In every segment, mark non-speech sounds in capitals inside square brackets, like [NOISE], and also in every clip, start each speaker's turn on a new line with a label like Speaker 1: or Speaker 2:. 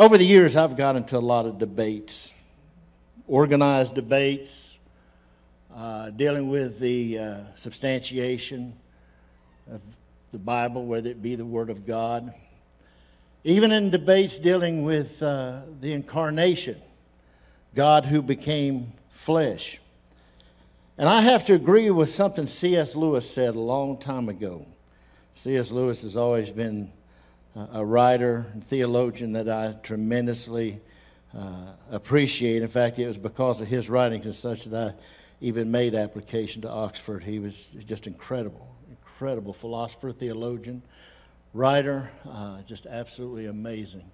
Speaker 1: Over the years, I've got into a lot of debates, organized debates, uh, dealing with the uh, substantiation of the Bible, whether it be the Word of God. Even in debates dealing with uh, the incarnation, God who became flesh. And I have to agree with something C.S. Lewis said a long time ago. C.S. Lewis has always been a writer and theologian that I tremendously uh, appreciate. In fact, it was because of his writings and such that I even made application to Oxford. He was just incredible, incredible philosopher, theologian, writer, uh, just absolutely amazing.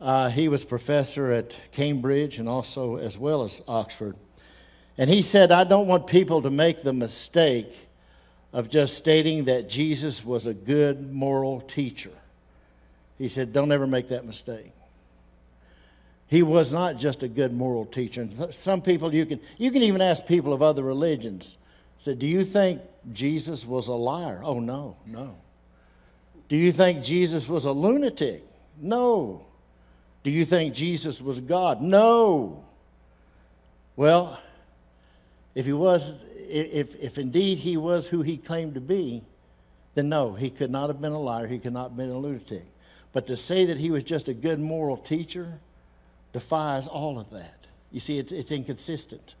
Speaker 1: Uh, he was professor at Cambridge and also as well as Oxford. And he said, I don't want people to make the mistake of just stating that Jesus was a good moral teacher. He said, Don't ever make that mistake. He was not just a good moral teacher. And some people, you can, you can even ask people of other religions, said, Do you think Jesus was a liar? Oh, no, no. Do you think Jesus was a lunatic? No. Do you think Jesus was God? No. Well, if he was, if, if indeed he was who he claimed to be, then no, he could not have been a liar. He could not have been a lunatic. But to say that he was just a good moral teacher defies all of that. You see, it's, it's inconsistent.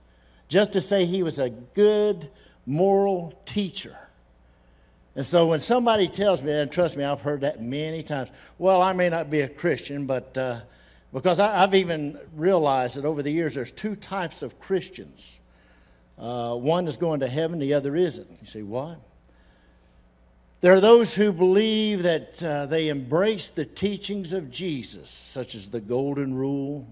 Speaker 1: Just to say he was a good moral teacher. And so when somebody tells me, and trust me, I've heard that many times, well, I may not be a Christian, but uh, because I, have even realized that over the years there's two types of Christians. Uh, one is going to heaven, the other isn't. You say, what? There are those who believe that uh, they embrace the teachings of Jesus, such as the Golden Rule,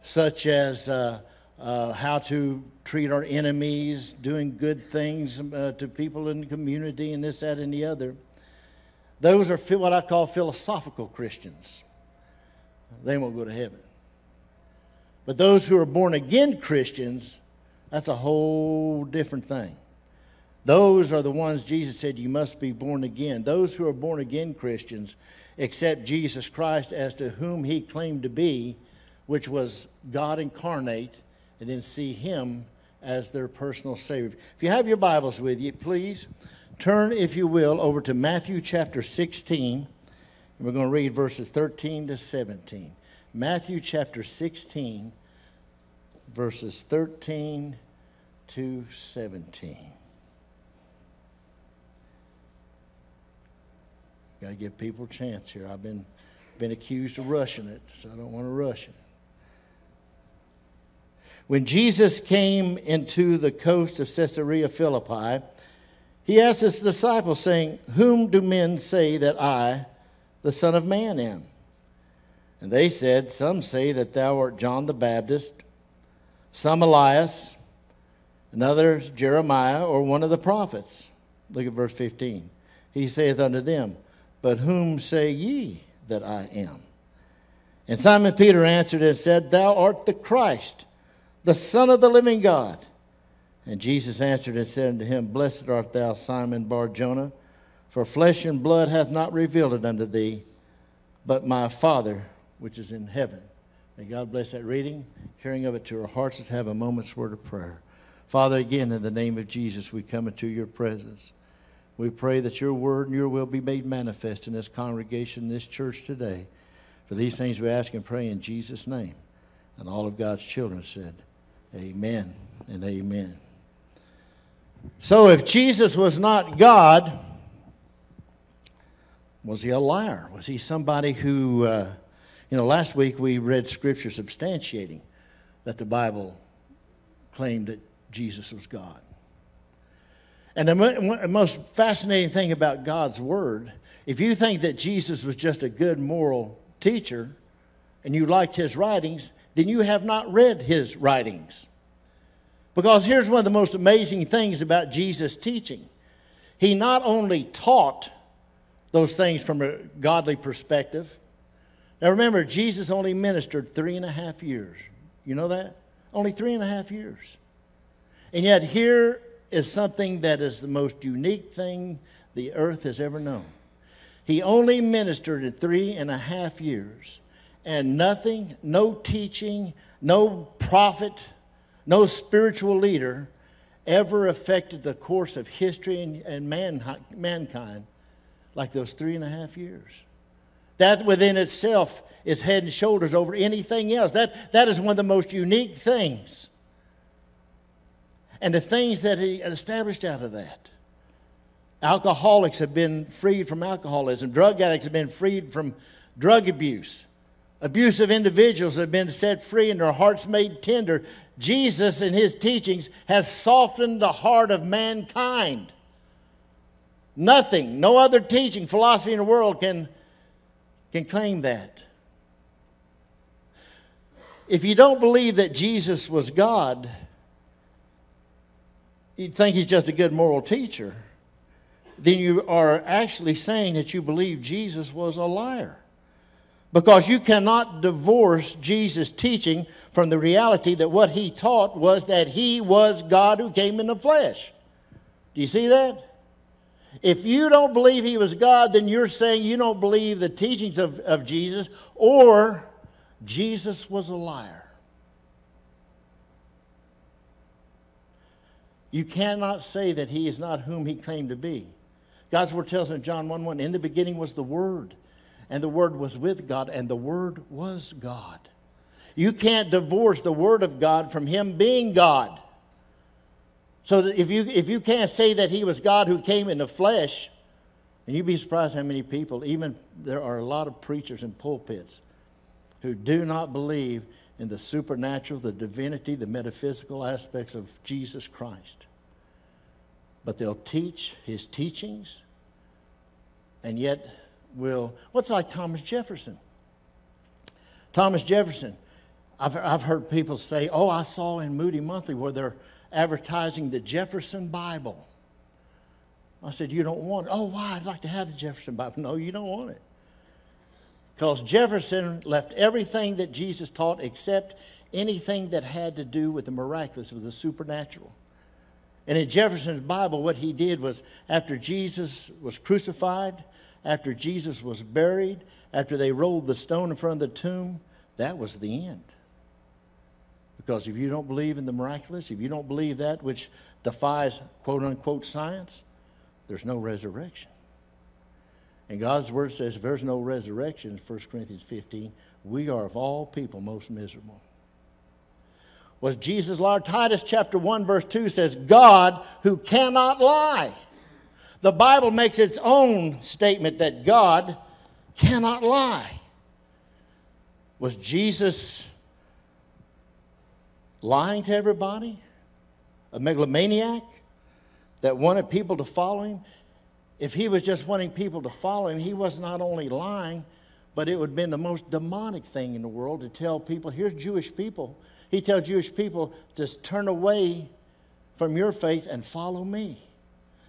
Speaker 1: such as uh, uh, how to treat our enemies, doing good things uh, to people in the community, and this, that, and the other. Those are what I call philosophical Christians. They won't go to heaven. But those who are born again Christians, that's a whole different thing. Those are the ones Jesus said you must be born again. Those who are born again Christians accept Jesus Christ as to whom he claimed to be, which was God incarnate, and then see him as their personal Savior. If you have your Bibles with you, please turn, if you will, over to Matthew chapter 16, and we're going to read verses 13 to 17. Matthew chapter 16, verses 13 to 17. Got to give people a chance here. I've been, been accused of rushing it, so I don't want to rush it. When Jesus came into the coast of Caesarea Philippi, he asked his disciples, saying, Whom do men say that I, the Son of Man, am? And they said, Some say that thou art John the Baptist, some Elias, another Jeremiah or one of the prophets. Look at verse 15. He saith unto them, but whom say ye that I am? And Simon Peter answered and said, Thou art the Christ, the Son of the living God. And Jesus answered and said unto him, Blessed art thou, Simon Bar Jonah, for flesh and blood hath not revealed it unto thee, but my Father which is in heaven. May God bless that reading, hearing of it to our hearts. Let's have a moment's word of prayer. Father, again, in the name of Jesus, we come into your presence. We pray that your word and your will be made manifest in this congregation, this church today. For these things we ask and pray in Jesus' name. And all of God's children said, Amen and amen. So if Jesus was not God, was he a liar? Was he somebody who, uh, you know, last week we read scripture substantiating that the Bible claimed that Jesus was God. And the most fascinating thing about God's Word, if you think that Jesus was just a good moral teacher and you liked his writings, then you have not read his writings. Because here's one of the most amazing things about Jesus' teaching he not only taught those things from a godly perspective. Now remember, Jesus only ministered three and a half years. You know that? Only three and a half years. And yet, here is something that is the most unique thing the earth has ever known. He only ministered in three and a half years, And nothing, no teaching, no prophet, no spiritual leader ever affected the course of history and, and man, mankind like those three and a half years. That within itself is head and shoulders over anything else. That, that is one of the most unique things. And the things that he established out of that. Alcoholics have been freed from alcoholism, drug addicts have been freed from drug abuse. Abusive individuals have been set free and their hearts made tender. Jesus, in his teachings, has softened the heart of mankind. Nothing, no other teaching, philosophy in the world can, can claim that. If you don't believe that Jesus was God, you'd think he's just a good moral teacher. Then you are actually saying that you believe Jesus was a liar. Because you cannot divorce Jesus' teaching from the reality that what he taught was that he was God who came in the flesh. Do you see that? If you don't believe he was God, then you're saying you don't believe the teachings of, of Jesus or Jesus was a liar. You cannot say that he is not whom he claimed to be. God's word tells us in John 1 1, in the beginning was the Word, and the Word was with God, and the Word was God. You can't divorce the Word of God from Him being God. So if you, if you can't say that He was God who came in the flesh, and you'd be surprised how many people, even there are a lot of preachers in pulpits who do not believe in the supernatural, the divinity, the metaphysical aspects of Jesus Christ. But they'll teach his teachings and yet will. What's like Thomas Jefferson? Thomas Jefferson. I've, I've heard people say, oh, I saw in Moody Monthly where they're advertising the Jefferson Bible. I said, You don't want it? Oh, why? I'd like to have the Jefferson Bible. No, you don't want it. Because Jefferson left everything that Jesus taught except anything that had to do with the miraculous, with the supernatural. And in Jefferson's Bible, what he did was after Jesus was crucified, after Jesus was buried, after they rolled the stone in front of the tomb, that was the end. Because if you don't believe in the miraculous, if you don't believe that which defies quote unquote science, there's no resurrection. And God's word says if there's no resurrection in 1 Corinthians 15, we are of all people most miserable. Was Jesus Lord? Titus chapter 1, verse 2 says, God who cannot lie. The Bible makes its own statement that God cannot lie. Was Jesus lying to everybody? A megalomaniac that wanted people to follow him? If he was just wanting people to follow him, he was not only lying, but it would have been the most demonic thing in the world to tell people, here's Jewish people. He tells Jewish people to turn away from your faith and follow me.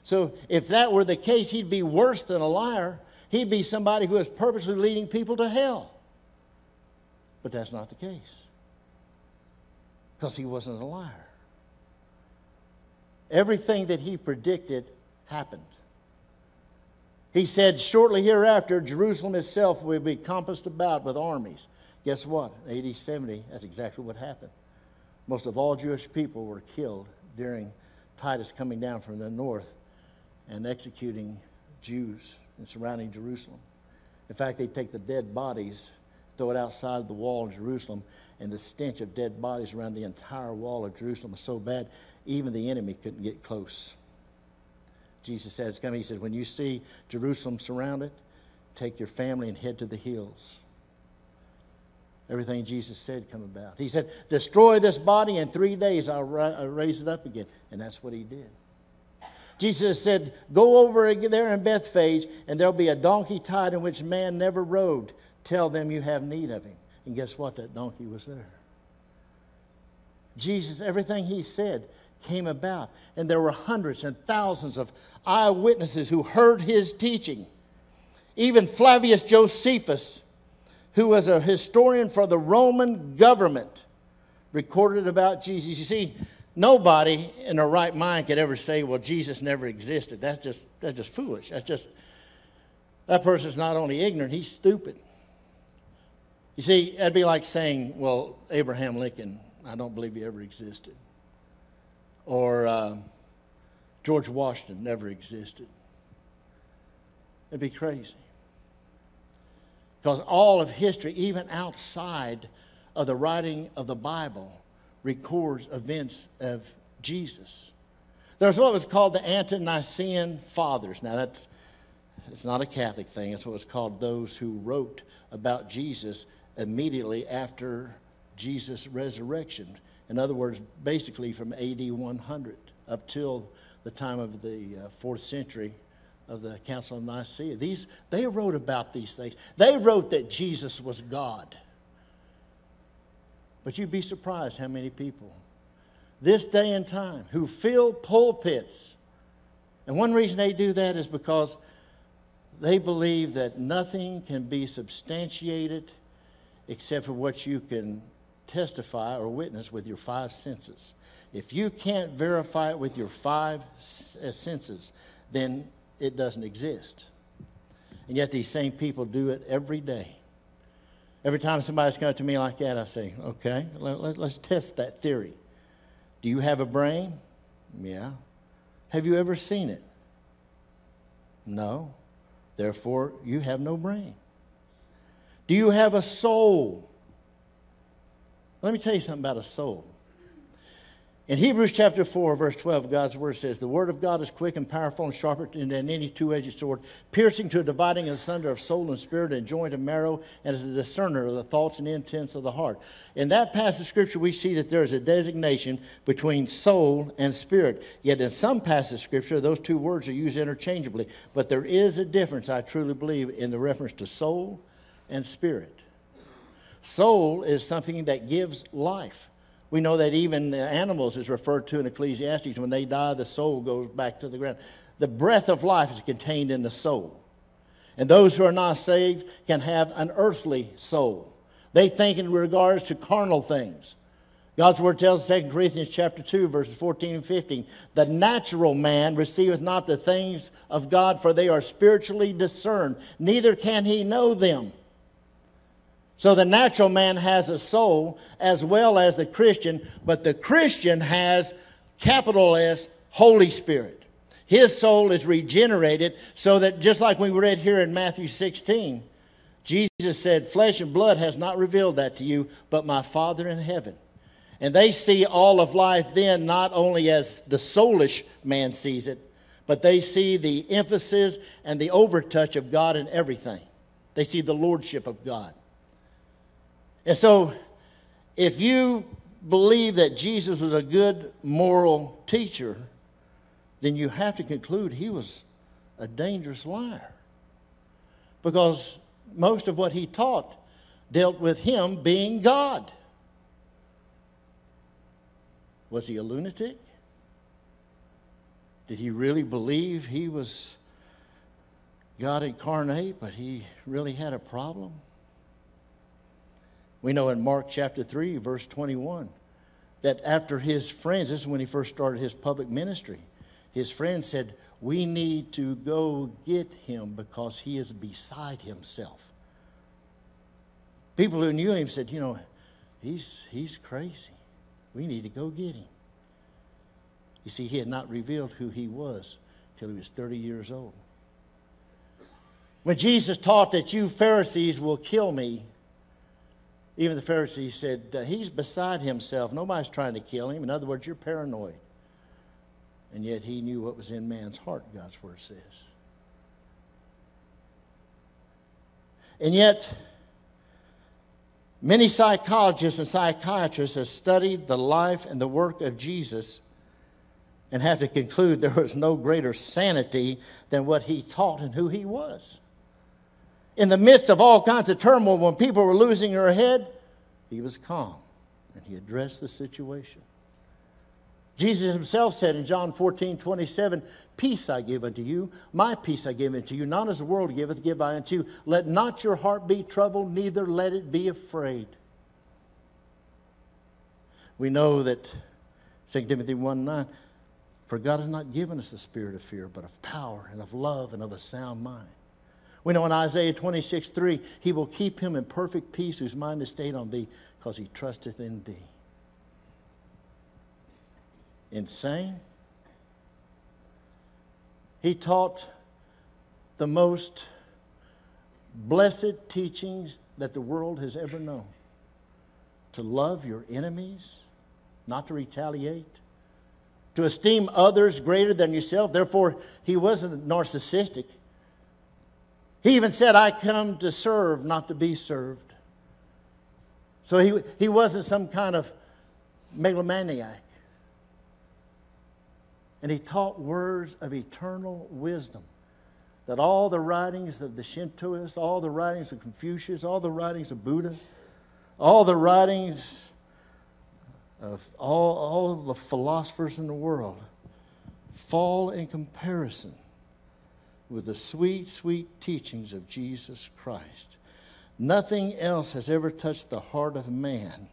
Speaker 1: So if that were the case, he'd be worse than a liar. He'd be somebody who is purposely leading people to hell. But that's not the case because he wasn't a liar. Everything that he predicted happened. He said, Shortly hereafter, Jerusalem itself will be compassed about with armies. Guess what? AD 70, that's exactly what happened. Most of all Jewish people were killed during Titus coming down from the north and executing Jews and surrounding Jerusalem. In fact, they take the dead bodies, throw it outside the wall of Jerusalem, and the stench of dead bodies around the entire wall of Jerusalem was so bad, even the enemy couldn't get close. Jesus said, it's coming. He said, when you see Jerusalem surrounded, take your family and head to the hills. Everything Jesus said come about. He said, destroy this body in three days, I'll raise it up again. And that's what he did. Jesus said, Go over there in Bethphage, and there'll be a donkey tied in which man never rode. Tell them you have need of him. And guess what? That donkey was there. Jesus, everything he said came about. And there were hundreds and thousands of eyewitnesses who heard his teaching. Even Flavius Josephus, who was a historian for the Roman government, recorded about Jesus. You see, Nobody in their right mind could ever say, well, Jesus never existed. That's just, that's just foolish. That's just, that person's not only ignorant, he's stupid. You see, that'd be like saying, well, Abraham Lincoln, I don't believe he ever existed. Or uh, George Washington never existed. It'd be crazy. Because all of history, even outside of the writing of the Bible, records events of Jesus. There's what was called the Ante-Nicene Fathers. Now, that's it's not a Catholic thing. It's what was called those who wrote about Jesus immediately after Jesus' resurrection. In other words, basically from AD 100 up till the time of the uh, fourth century of the Council of Nicaea. These, they wrote about these things. They wrote that Jesus was God. But you'd be surprised how many people, this day and time, who fill pulpits. And one reason they do that is because they believe that nothing can be substantiated except for what you can testify or witness with your five senses. If you can't verify it with your five uh, senses, then it doesn't exist. And yet these same people do it every day. Every time somebody's come to me like that, I say, okay, let, let, let's test that theory. Do you have a brain? Yeah. Have you ever seen it? No. Therefore, you have no brain. Do you have a soul? Let me tell you something about a soul. In Hebrews chapter 4, verse 12, God's word says, The word of God is quick and powerful and sharper than any two edged sword, piercing to a dividing asunder of soul and spirit and joint and marrow, and is a discerner of the thoughts and intents of the heart. In that passage of scripture, we see that there is a designation between soul and spirit. Yet in some passages of scripture, those two words are used interchangeably. But there is a difference, I truly believe, in the reference to soul and spirit. Soul is something that gives life. We know that even animals is referred to in Ecclesiastes. When they die, the soul goes back to the ground. The breath of life is contained in the soul. And those who are not saved can have an earthly soul. They think in regards to carnal things. God's word tells 2 Corinthians chapter 2, verses 14 and 15, the natural man receiveth not the things of God, for they are spiritually discerned, neither can he know them. So the natural man has a soul as well as the Christian, but the Christian has capital S, Holy Spirit. His soul is regenerated so that just like we read here in Matthew 16, Jesus said, Flesh and blood has not revealed that to you, but my Father in heaven. And they see all of life then not only as the soulish man sees it, but they see the emphasis and the overtouch of God in everything. They see the lordship of God. And so, if you believe that Jesus was a good moral teacher, then you have to conclude he was a dangerous liar. Because most of what he taught dealt with him being God. Was he a lunatic? Did he really believe he was God incarnate, but he really had a problem? We know in Mark chapter 3, verse 21, that after his friends, this is when he first started his public ministry, his friends said, We need to go get him because he is beside himself. People who knew him said, You know, he's, he's crazy. We need to go get him. You see, he had not revealed who he was till he was 30 years old. When Jesus taught that you Pharisees will kill me, even the Pharisees said, He's beside himself. Nobody's trying to kill him. In other words, you're paranoid. And yet he knew what was in man's heart, God's word says. And yet, many psychologists and psychiatrists have studied the life and the work of Jesus and have to conclude there was no greater sanity than what he taught and who he was in the midst of all kinds of turmoil, when people were losing their head, he was calm and he addressed the situation. Jesus himself said in John 14, 27, Peace I give unto you, my peace I give unto you, not as the world giveth, give I unto you. Let not your heart be troubled, neither let it be afraid. We know that 2 Timothy 1 9, for God has not given us a spirit of fear, but of power and of love and of a sound mind. We know in Isaiah 26 3, he will keep him in perfect peace whose mind is stayed on thee because he trusteth in thee. Insane? He taught the most blessed teachings that the world has ever known to love your enemies, not to retaliate, to esteem others greater than yourself. Therefore, he wasn't narcissistic. He even said, I come to serve, not to be served. So he, he wasn't some kind of megalomaniac. And he taught words of eternal wisdom that all the writings of the Shintoists, all the writings of Confucius, all the writings of Buddha, all the writings of all, all the philosophers in the world fall in comparison with the sweet, sweet teachings of Jesus Christ. Nothing else has ever touched the heart of man.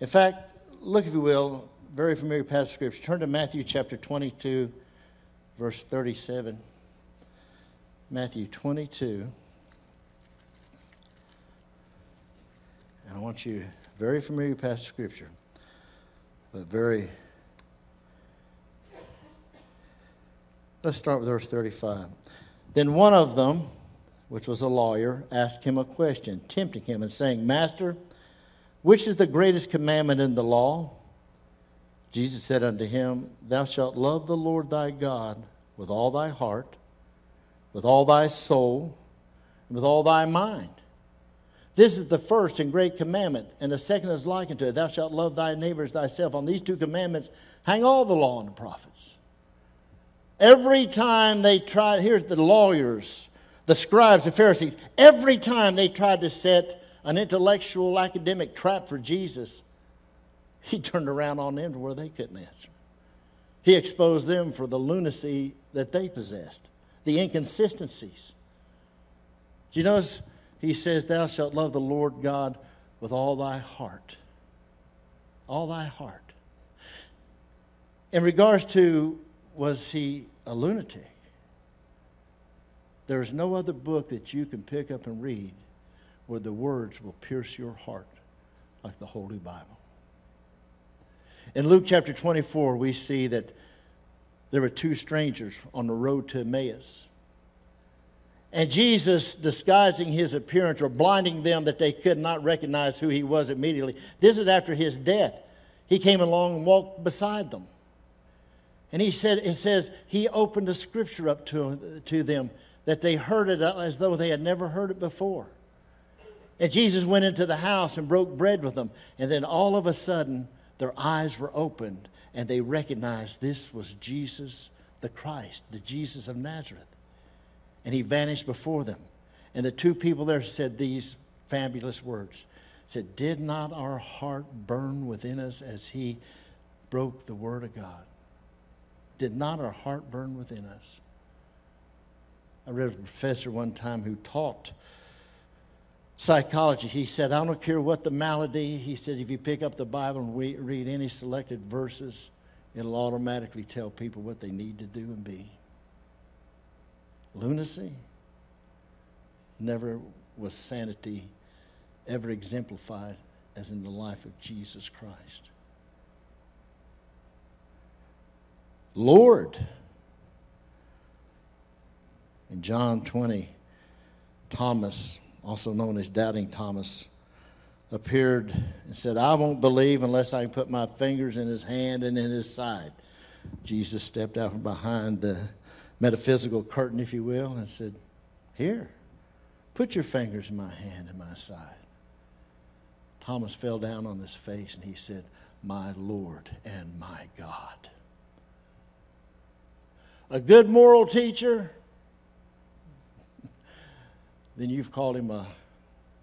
Speaker 1: In fact, look, if you will, very familiar passage of Scripture. Turn to Matthew chapter 22, verse 37. Matthew 22. And I want you, very familiar passage of Scripture, but very. Let's start with verse 35. Then one of them, which was a lawyer, asked him a question, tempting him and saying, Master, which is the greatest commandment in the law? Jesus said unto him, Thou shalt love the Lord thy God with all thy heart with all thy soul, and with all thy mind. This is the first and great commandment, and the second is like unto it Thou shalt love thy neighbors thyself. On these two commandments hang all the law and the prophets. Every time they tried, here's the lawyers, the scribes, the Pharisees, every time they tried to set an intellectual academic trap for Jesus, he [LAUGHS] turned around on them to where they couldn't answer. He exposed them for the lunacy that they possessed the inconsistencies. Do you notice he says, Thou shalt love the Lord God with all thy heart? All thy heart. In regards to, was he a lunatic? There is no other book that you can pick up and read where the words will pierce your heart like the Holy Bible. In Luke chapter 24, we see that there were two strangers on the road to Emmaus. And Jesus, disguising his appearance or blinding them that they could not recognize who he was immediately, this is after his death. He came along and walked beside them. And he said, it says, he opened the scripture up to, to them that they heard it as though they had never heard it before. And Jesus went into the house and broke bread with them. And then all of a sudden, their eyes were opened and they recognized this was Jesus the Christ, the Jesus of Nazareth. And he vanished before them. And the two people there said these fabulous words. Said, Did not our heart burn within us as he broke the word of God? Did not our heart burn within us? I read a professor one time who taught psychology. He said, I don't care what the malady. He said, if you pick up the Bible and read any selected verses, it'll automatically tell people what they need to do and be. Lunacy? Never was sanity ever exemplified as in the life of Jesus Christ. Lord. In John 20, Thomas also known as Doubting Thomas, appeared and said, I won't believe unless I can put my fingers in his hand and in his side. Jesus stepped out from behind the metaphysical curtain, if you will, and said, Here, put your fingers in my hand and my side. Thomas fell down on his face and he said, My Lord and my God. A good moral teacher then you've called him a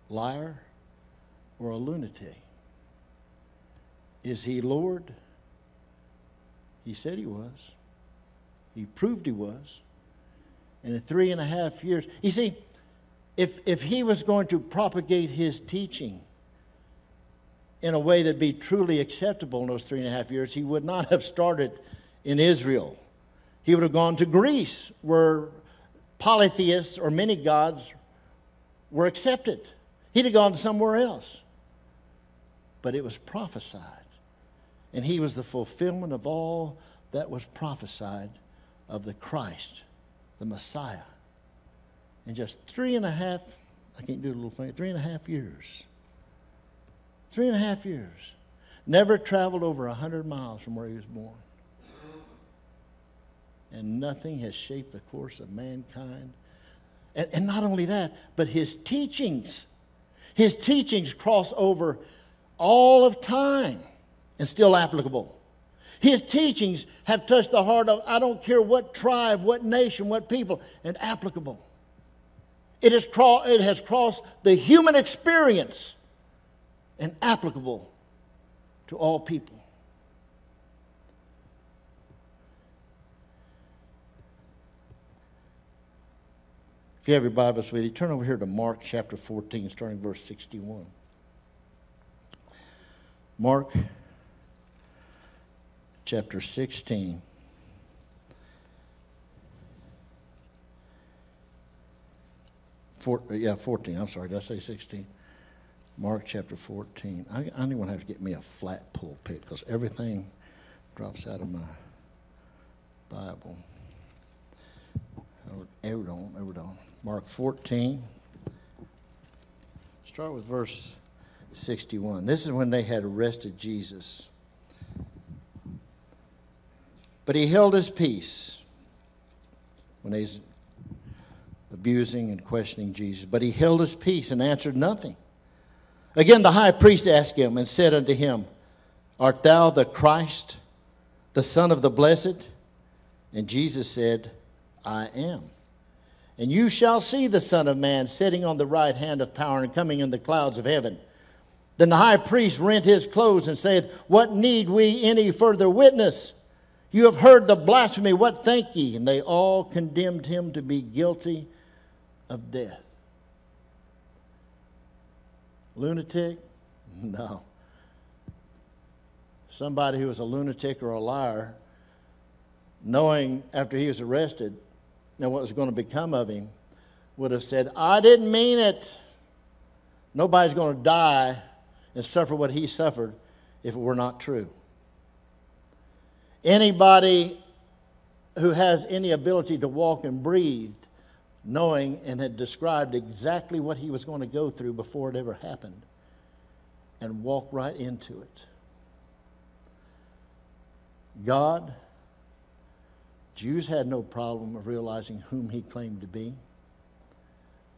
Speaker 1: liar or a lunatic. Is he Lord? He said he was. He proved he was. And in three and a half years, you see, if, if he was going to propagate his teaching in a way that'd be truly acceptable in those three and a half years, he would not have started in Israel. He would have gone to Greece, where polytheists or many gods were accepted. He'd have gone somewhere else. But it was prophesied. And he was the fulfillment of all that was prophesied of the Christ, the Messiah. In just three and a half, I can't do a little funny, three and a half years. Three and a half years. Never traveled over a hundred miles from where he was born. And nothing has shaped the course of mankind. And, and not only that, but his teachings. His teachings cross over all of time and still applicable. His teachings have touched the heart of, I don't care what tribe, what nation, what people, and applicable. It has, cro- it has crossed the human experience and applicable to all people. If you have your Bibles with you, turn over here to Mark chapter 14, starting verse 61. Mark chapter 16. Four, yeah, 14. I'm sorry, did I say 16? Mark chapter 14. I, I don't even have to get me a flat pulpit because everything drops out of my Bible. Hold on, hold on. Mark 14. Start with verse 61. This is when they had arrested Jesus. But he held his peace when he's abusing and questioning Jesus. But he held his peace and answered nothing. Again, the high priest asked him and said unto him, Art thou the Christ, the Son of the Blessed? And Jesus said, I am. And you shall see the Son of Man sitting on the right hand of power and coming in the clouds of heaven. Then the high priest rent his clothes and said, What need we any further witness? You have heard the blasphemy. What think ye? And they all condemned him to be guilty of death. Lunatic? [LAUGHS] No. Somebody who was a lunatic or a liar, knowing after he was arrested and what was going to become of him, would have said, I didn't mean it. Nobody's going to die and suffer what he suffered if it were not true. Anybody who has any ability to walk and breathe, knowing and had described exactly what he was going to go through before it ever happened, and walk right into it. God, Jews had no problem of realizing whom he claimed to be.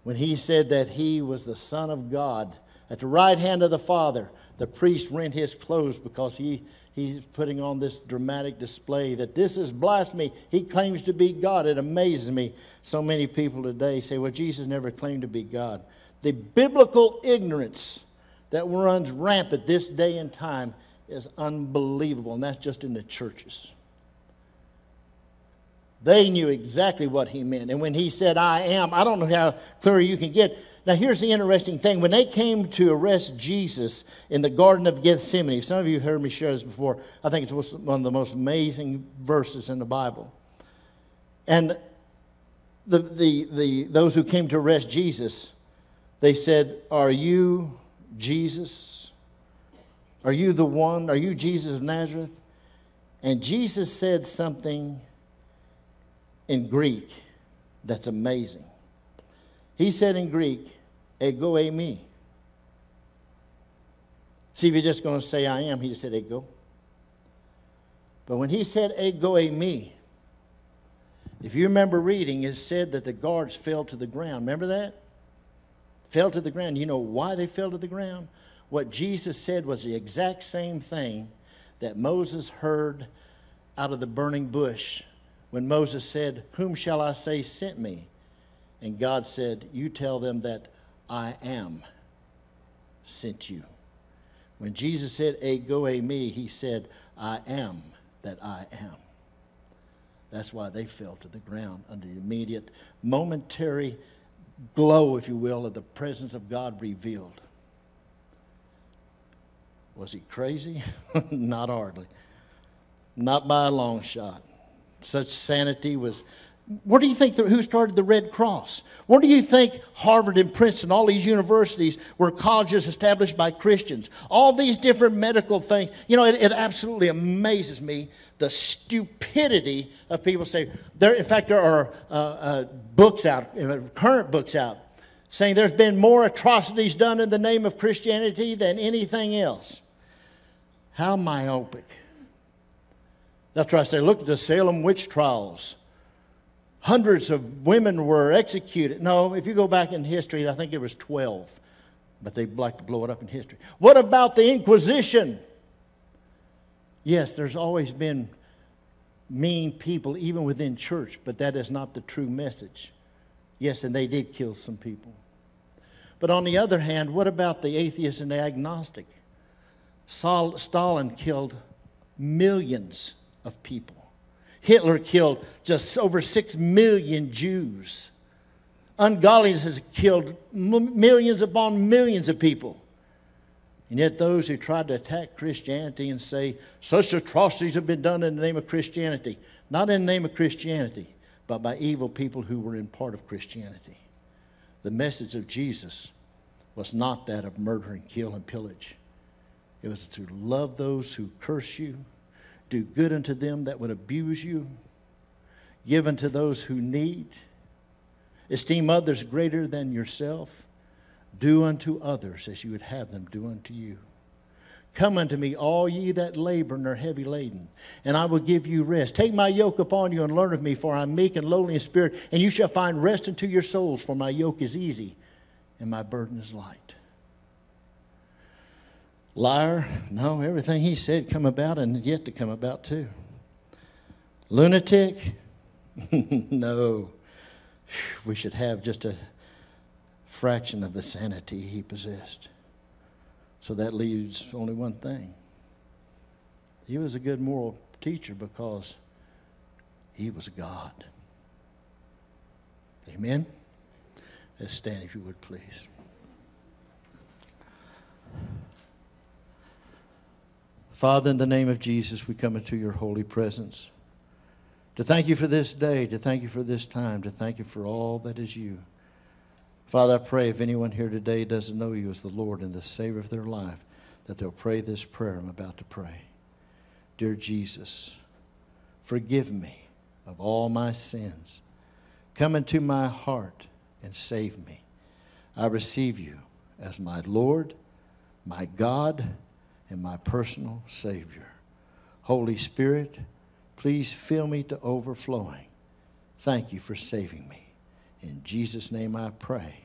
Speaker 1: When he said that he was the Son of God at the right hand of the Father, the priest rent his clothes because he he's putting on this dramatic display that this is blasphemy. He claims to be God. It amazes me. So many people today say, well, Jesus never claimed to be God. The biblical ignorance that runs rampant this day and time is unbelievable, and that's just in the churches. They knew exactly what he meant. And when he said, I am, I don't know how clear you can get. Now, here's the interesting thing. When they came to arrest Jesus in the Garden of Gethsemane, some of you heard me share this before. I think it's one of the most amazing verses in the Bible. And the, the, the, those who came to arrest Jesus, they said, Are you Jesus? Are you the one? Are you Jesus of Nazareth? And Jesus said something in Greek that's amazing. He said in Greek, ego eimi. See, if you're just going to say I am, he just said ego. But when he said ego eimi, if you remember reading, it said that the guards fell to the ground. Remember that? Fell to the ground. You know why they fell to the ground? What Jesus said was the exact same thing that Moses heard out of the burning bush when Moses said, Whom shall I say sent me? And God said, You tell them that I am sent you. When Jesus said, Ego eimi, he said, I am that I am. That's why they fell to the ground under the immediate, momentary glow, if you will, of the presence of God revealed. Was he crazy? [LAUGHS] Not hardly. Not by a long shot. Such sanity was Where do you think who started the Red Cross? Where do you think Harvard and Princeton, all these universities were colleges established by Christians? All these different medical things. You know, it, it absolutely amazes me the stupidity of people say. There, in fact, there are uh, uh, books out, current books out, saying there's been more atrocities done in the name of Christianity than anything else. How myopic. That's why I say, look at the Salem witch trials hundreds of women were executed. No, if you go back in history, I think it was 12, but they like to blow it up in history. What about the Inquisition? Yes, there's always been mean people, even within church, but that is not the true message. Yes, and they did kill some people. But on the other hand, what about the atheist and the agnostic? Stalin killed millions of people. Hitler killed just over six million Jews. Ungodliness has killed millions upon millions of people. And yet, those who tried to attack Christianity and say, such atrocities have been done in the name of Christianity, not in the name of Christianity, but by evil people who were in part of Christianity. The message of Jesus was not that of murder and kill and pillage, it was to love those who curse you do good unto them that would abuse you, give unto those who need, esteem others greater than yourself, do unto others as you would have them do unto you. Come unto me, all ye that labor and are heavy laden, and I will give you rest. Take my yoke upon you and learn of me, for I am meek and lowly in spirit, and you shall find rest unto your souls, for my yoke is easy and my burden is light. Liar, no, everything he said come about and yet to come about too. Lunatic, [LAUGHS] no. We should have just a fraction of the sanity he possessed. So that leaves only one thing. He was a good moral teacher because he was God. Amen? Let's stand if you would, please. Father, in the name of Jesus, we come into your holy presence to thank you for this day, to thank you for this time, to thank you for all that is you. Father, I pray if anyone here today doesn't know you as the Lord and the Savior of their life, that they'll pray this prayer I'm about to pray. Dear Jesus, forgive me of all my sins. Come into my heart and save me. I receive you as my Lord, my God, and my personal Savior. Holy Spirit, please fill me to overflowing. Thank you for saving me. In Jesus' name I pray.